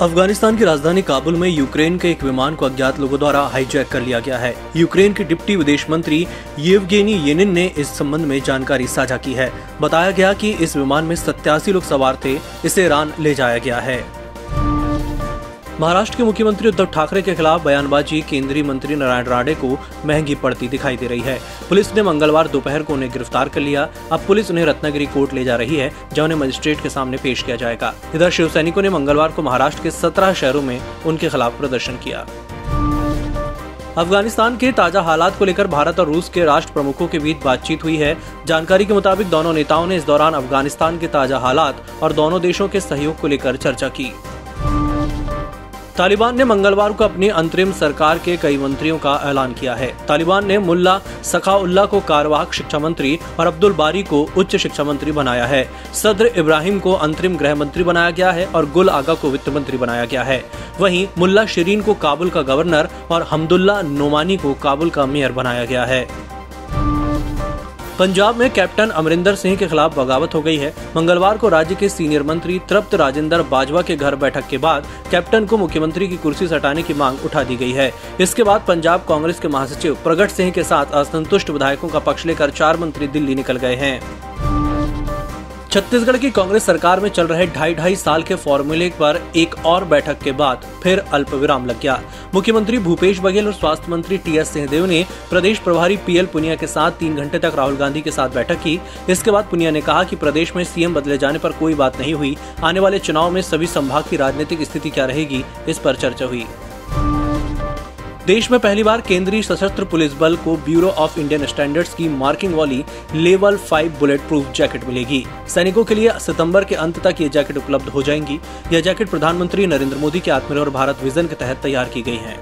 अफ़गानिस्तान की राजधानी काबुल में यूक्रेन के एक विमान को अज्ञात लोगों द्वारा हाईजैक कर लिया गया है। यूक्रेन के डिप्टी विदेश मंत्री येवगेनी येनिन ने इस संबंध में जानकारी साझा की है। बताया गया कि इस विमान में सत्यासी लोग सवार थे। इसे ईरान ले जाया गया है। महाराष्ट्र के मुख्यमंत्री उद्धव ठाकरे के खिलाफ बयानबाजी केंद्रीय मंत्री नारायण राणे को महँगी पड़ती दिखाई दे रही है। पुलिस ने मंगलवार दोपहर को उन्हें गिरफ़्तार कर लिया। अब पुलिस उन्हें रत्नागिरी कोर्ट ले जा रही है, जहाँ उन्हें मजिस्ट्रेट के सामने पेश किया जाएगा। इधर शिव सैनिकों ने मंगलवार को महाराष्ट्र के सत्रह शहरों में उनके खिलाफ प्रदर्शन किया। अफ़गानिस्तान के ताज़ा हालात को लेकर भारत और रूस के राष्ट्र प्रमुखों के बीच बातचीत हुई है। जानकारी के मुताबिक दोनों नेताओं ने इस दौरान अफ़गानिस्तान के ताज़ा हालात और दोनों देशों के सहयोग को लेकर चर्चा की। तालिबान ने मंगलवार को अपनी अंतरिम सरकार के कई मंत्रियों का ऐलान किया है। तालिबान ने मुल्ला सखाउल्ला को कार्यवाहक शिक्षा मंत्री और अब्दुल बारी को उच्च शिक्षा मंत्री बनाया है। सदर इब्राहिम को अंतरिम गृह मंत्री बनाया गया है और गुल आगा को वित्त मंत्री बनाया गया है। वहीं मुल्ला शरीन को काबुल का गवर्नर और हमदुल्ला नोमानी को काबुल का मेयर बनाया गया है। पंजाब में कैप्टन अमरिंदर सिंह के खिलाफ बगावत हो गई है। मंगलवार को राज्य के सीनियर मंत्री तृप्त राजेंद्र बाजवा के घर बैठक के बाद कैप्टन को मुख्यमंत्री की कुर्सी से हटाने की मांग उठा दी गई है। इसके बाद पंजाब कांग्रेस के महासचिव प्रगट सिंह के साथ असंतुष्ट विधायकों का पक्ष लेकर चार मंत्री दिल्ली निकल गए हैं। छत्तीसगढ़ की कांग्रेस सरकार में चल रहे ढाई ढाई साल के फॉर्मूले पर एक और बैठक के बाद फिर अल्प विराम लग गया। मुख्यमंत्री भूपेश बघेल और स्वास्थ्य मंत्री टी एस सिंहदेव ने प्रदेश प्रभारी पीएल पुनिया के साथ तीन घंटे तक राहुल गांधी के साथ बैठक की। इसके बाद पुनिया ने कहा कि प्रदेश में सीएम बदले जाने पर कोई बात नहीं हुई। आने वाले चुनाव में सभी संभाग की राजनीतिक स्थिति क्या रहेगी, इस पर चर्चा हुई। देश में पहली बार केंद्रीय सशस्त्र पुलिस बल को ब्यूरो ऑफ़ इंडियन स्टैंडर्ड्स की मार्किंग वाली level five bullet proof jacket मिलेगी। सैनिकों के लिए सितंबर के अंत तक ये जैकेट उपलब्ध हो जाएँगी। यह जैकेट प्रधानमंत्री नरेंद्र मोदी के आत्मनिर्भर भारत विजन के तहत तैयार की गई है।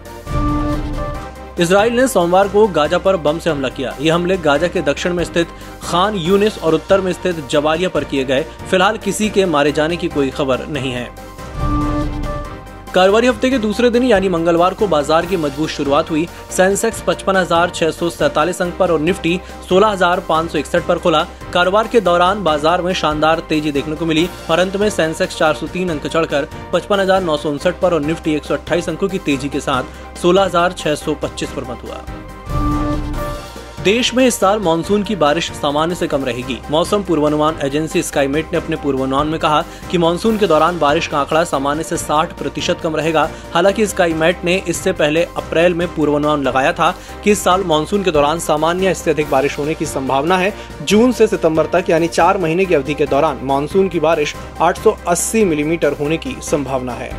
इसराइल ने सोमवार को गाजा पर बम से हमला किया। ये हमले गाजा के दक्षिण में स्थित खान यूनिस और उत्तर में स्थित जबालिया पर किए गए। फ़िलहाल किसी के मारे जाने की कोई खबर नहीं है। कारोबारी हफ़्ते के दूसरे दिन यानी मंगलवार को बाज़ार की मज़बूत शुरुआत हुई। सेंसेक्स पचपन अंक पर और निफ्टी सोलह हज़ार पाँच सौ इकसठ पर खुला। कारोबार के दौरान बाज़ार में शानदार तेज़ी देखने को मिली और अंत में सेंसेक्स 403 अंक चढ़कर पचपन पर और निफ्टी एक सौ अट्ठाईस अंकों की तेज़ी के साथ सोलह हज़ार छह सौ पच्चीस पर मत हुआ। देश में इस साल मानसून की बारिश सामान्य से कम रहेगी। मौसम पूर्वानुमान एजेंसी स्काईमेट ने अपने पूर्वानुमान में कहा कि मानसून के दौरान बारिश का आंकड़ा सामान्य से 60 प्रतिशत कम रहेगा। हालाँकि स्काईमेट ने इससे पहले अप्रैल में पूर्वानुमान लगाया था कि इस साल मानसून के दौरान सामान्य इससे अधिक बारिश होने की संभावना है। जून से सितंबर तक यानी चार महीने की अवधि के दौरान मानसून की बारिश आठ सौ अस्सी मिलीमीटर होने की संभावना है।